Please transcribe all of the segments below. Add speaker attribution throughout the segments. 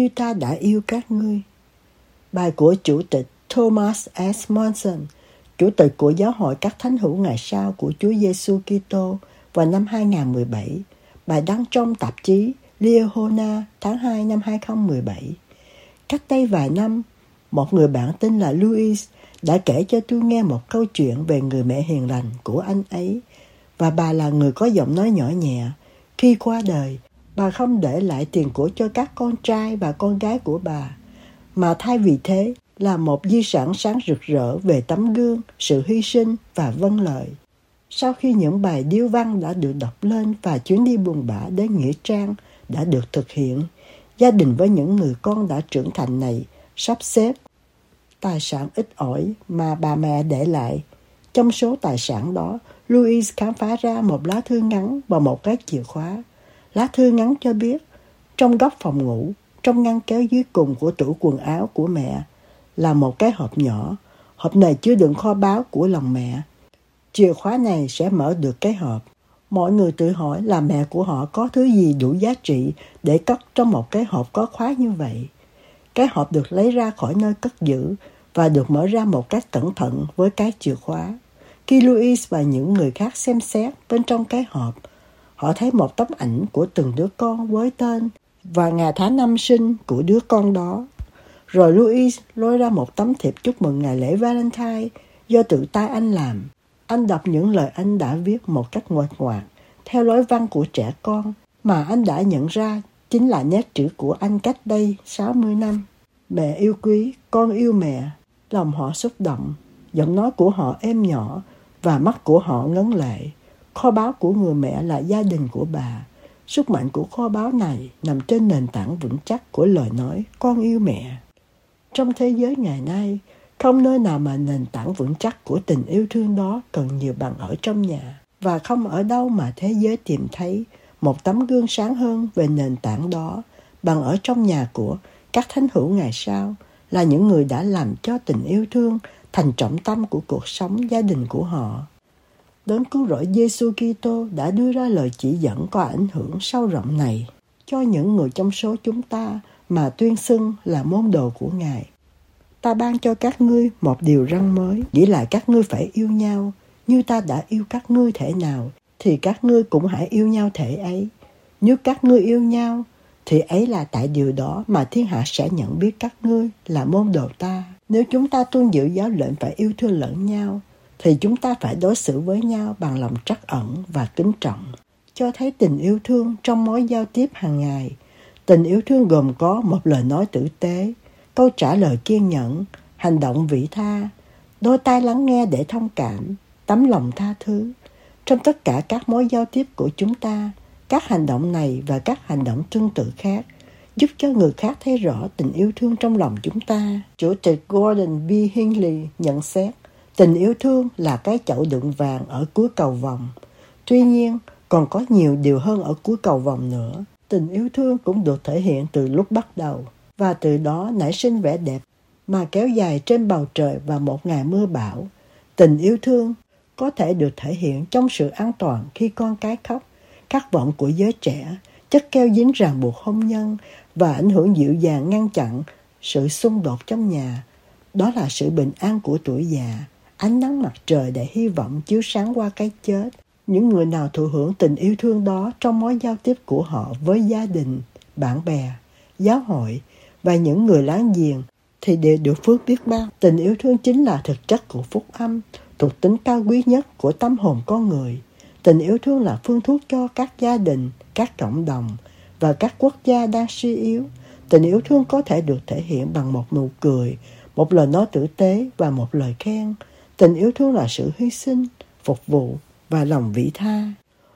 Speaker 1: Như ta đã yêu các ngươi. Bài của Chủ tịch Thomas S. Monson, Chủ tịch của Giáo hội các thánh hữu ngày sau của Chúa Giêsu Kitô vào năm 2017, bài đăng trong tạp chí Liahona tháng 2 năm 2017. Cách đây vài năm, một người bạn tên là Louis đã kể cho tôi nghe một câu chuyện về người mẹ hiền lành của anh ấy và bà là người có giọng nói nhỏ nhẹ. Khi qua đời, bà không để lại tiền của cho các con trai và con gái của bà, mà thay vì thế là một di sản sáng rực rỡ về tấm gương, sự hy sinh và vâng lời. Sau khi những bài điêu văn đã được đọc lên và chuyến đi buồn bã đến Nghĩa Trang đã được thực hiện, gia đình với những người con đã trưởng thành này sắp xếp tài sản ít ỏi mà bà mẹ để lại. Trong số tài sản đó, Louis khám phá ra một lá thư ngắn và một cái chìa khóa. Lá thư ngắn cho biết, trong góc phòng ngủ, trong ngăn kéo dưới cùng của tủ quần áo của mẹ là một cái hộp nhỏ. Hộp này chứa đựng kho báu của lòng mẹ. Chìa khóa này sẽ mở được cái hộp. Mọi người tự hỏi là mẹ của họ có thứ gì đủ giá trị để cất trong một cái hộp có khóa như vậy. Cái hộp được lấy ra khỏi nơi cất giữ và được mở ra một cách cẩn thận với cái chìa khóa. Khi Louis và những người khác xem xét bên trong cái hộp, Họ thấy một tấm ảnh của từng đứa con với tên và ngày tháng năm sinh của đứa con đó. Rồi Louis lôi ra một tấm thiệp chúc mừng ngày lễ Valentine do tự tay anh làm. Anh đọc những lời anh đã viết một cách ngoạch ngoạc, theo lối văn của trẻ con mà anh đã nhận ra chính là nét chữ của anh cách đây 60 năm. Mẹ yêu quý, con yêu mẹ, lòng họ xúc động, giọng nói của họ êm nhỏ và mắt của họ ngấn lệ. Kho báu của người mẹ là gia đình của bà. Sức mạnh của kho báu này nằm trên nền tảng vững chắc của lời nói con yêu mẹ. Trong thế giới ngày nay, không nơi nào mà nền tảng vững chắc của tình yêu thương đó cần nhiều bằng ở trong nhà. Và không ở đâu mà thế giới tìm thấy một tấm gương sáng hơn về nền tảng đó bằng ở trong nhà của các thánh hữu ngày sau là những người đã làm cho tình yêu thương thành trọng tâm của cuộc sống gia đình của họ đấng cứu rỗi Giêsu Kitô đã đưa ra lời chỉ dẫn có ảnh hưởng sâu rộng này cho những người trong số chúng ta mà tuyên xưng là môn đồ của Ngài. Ta ban cho các ngươi một điều răn mới, nghĩa là các ngươi phải yêu nhau, như ta đã yêu các ngươi thể nào, thì các ngươi cũng hãy yêu nhau thể ấy. Nếu các ngươi yêu nhau, thì ấy là tại điều đó mà thiên hạ sẽ nhận biết các ngươi là môn đồ ta. Nếu chúng ta tuân giữ giáo lệnh phải yêu thương lẫn nhau, thì chúng ta phải đối xử với nhau bằng lòng trắc ẩn và kính trọng. Cho thấy tình yêu thương trong mối giao tiếp hàng ngày. Tình yêu thương gồm có một lời nói tử tế, câu trả lời kiên nhẫn, hành động vĩ tha, đôi tai lắng nghe để thông cảm, tấm lòng tha thứ. Trong tất cả các mối giao tiếp của chúng ta, các hành động này và các hành động tương tự khác giúp cho người khác thấy rõ tình yêu thương trong lòng chúng ta. Chủ tịch gordon b. Hingley nhận xét Tình yêu thương là cái chậu đựng vàng ở cuối cầu vòng. Tuy nhiên, còn có nhiều điều hơn ở cuối cầu vòng nữa. Tình yêu thương cũng được thể hiện từ lúc bắt đầu và từ đó nảy sinh vẻ đẹp mà kéo dài trên bầu trời và một ngày mưa bão. Tình yêu thương có thể được thể hiện trong sự an toàn khi con cái khóc, khát vọng của giới trẻ, chất keo dính ràng buộc hôn nhân và ảnh hưởng dịu dàng ngăn chặn sự xung đột trong nhà. Đó là sự bình an của tuổi già ánh nắng mặt trời để hy vọng chiếu sáng qua cái chết. Những người nào thụ hưởng tình yêu thương đó trong mối giao tiếp của họ với gia đình, bạn bè, giáo hội và những người láng giềng thì đều được phước biết bao. Tình yêu thương chính là thực chất của phúc âm, thuộc tính cao quý nhất của tâm hồn con người. Tình yêu thương là phương thuốc cho các gia đình, các cộng đồng và các quốc gia đang suy yếu. Tình yêu thương có thể được thể hiện bằng một nụ cười, một lời nói tử tế và một lời khen. Tình yêu thương là sự hy sinh, phục vụ và lòng vĩ tha.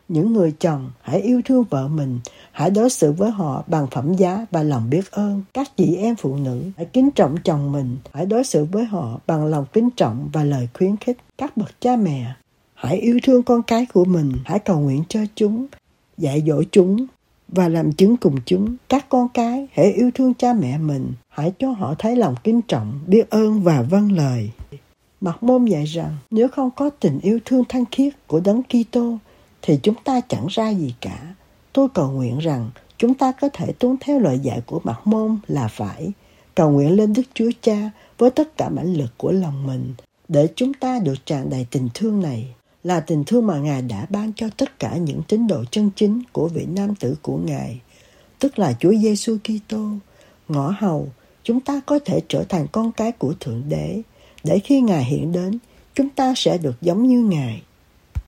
Speaker 1: Những người chồng hãy yêu thương vợ mình, hãy đối xử với họ bằng phẩm giá và lòng biết ơn. Các chị em phụ nữ hãy kính trọng chồng mình, hãy đối xử với họ bằng lòng kính trọng và lời khuyến khích. Các bậc cha mẹ hãy yêu thương con cái của mình, hãy cầu nguyện cho chúng, dạy dỗ chúng và làm chứng cùng chúng. Các con cái hãy yêu thương cha mẹ mình, hãy cho họ thấy lòng kính trọng, biết ơn và vâng lời. Mặt môn dạy rằng nếu không có tình yêu thương thanh khiết của Đấng Kitô thì chúng ta chẳng ra gì cả. Tôi cầu nguyện rằng chúng ta có thể tuân theo lời dạy của Mặt môn là phải cầu nguyện lên Đức Chúa Cha với tất cả mãnh lực của lòng mình để chúng ta được tràn đầy tình thương này là tình thương mà Ngài đã ban cho tất cả những tín đồ chân chính của vị nam tử của Ngài, tức là Chúa Giêsu Kitô. Ngõ hầu, chúng ta có thể trở thành con cái của Thượng Đế, để khi Ngài hiện đến, chúng ta sẽ được giống như Ngài.